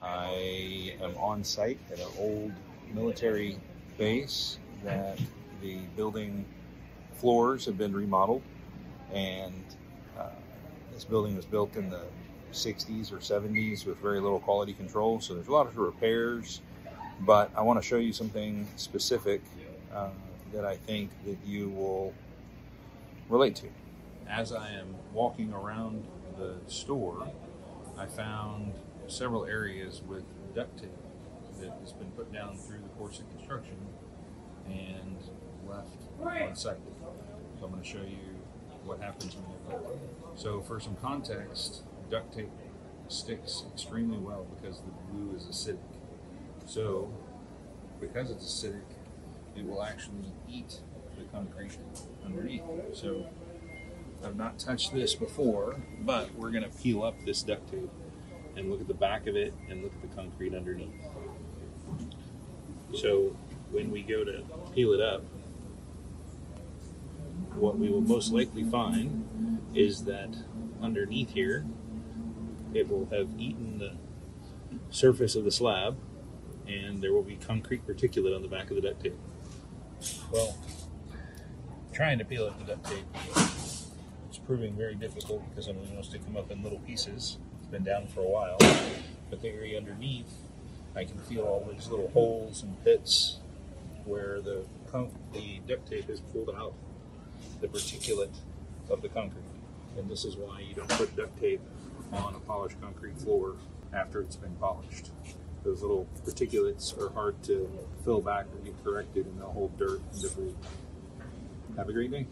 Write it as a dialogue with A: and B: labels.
A: I am on site at an old military base that the building floors have been remodeled, and uh, this building was built in the 60s or 70s with very little quality control. So there's a lot of repairs, but I want to show you something specific uh, that I think that you will relate to. As I am walking around the store, I found several areas with duct tape that has been put down through the course of construction and left on site. So I'm going to show you what happens when you put it. So for some context, duct tape sticks extremely well because the glue is acidic. So because it's acidic, it will actually eat the concrete underneath. So I've not touched this before, but we're going to peel up this duct tape and look at the back of it and look at the concrete underneath. So when we go to peel it up, what we will most likely find is that underneath here, it will have eaten the surface of the slab and there will be concrete particulate on the back of the duct tape. Well, trying to peel up the duct tape it's proving very difficult because I'm supposed to come up in little pieces. Been down for a while, but the area underneath, I can feel all these little holes and pits where the the duct tape has pulled out the particulate of the concrete. And this is why you don't put duct tape on a polished concrete floor after it's been polished. Those little particulates are hard to fill back or get corrected and they'll hold dirt and debris. Have a great day.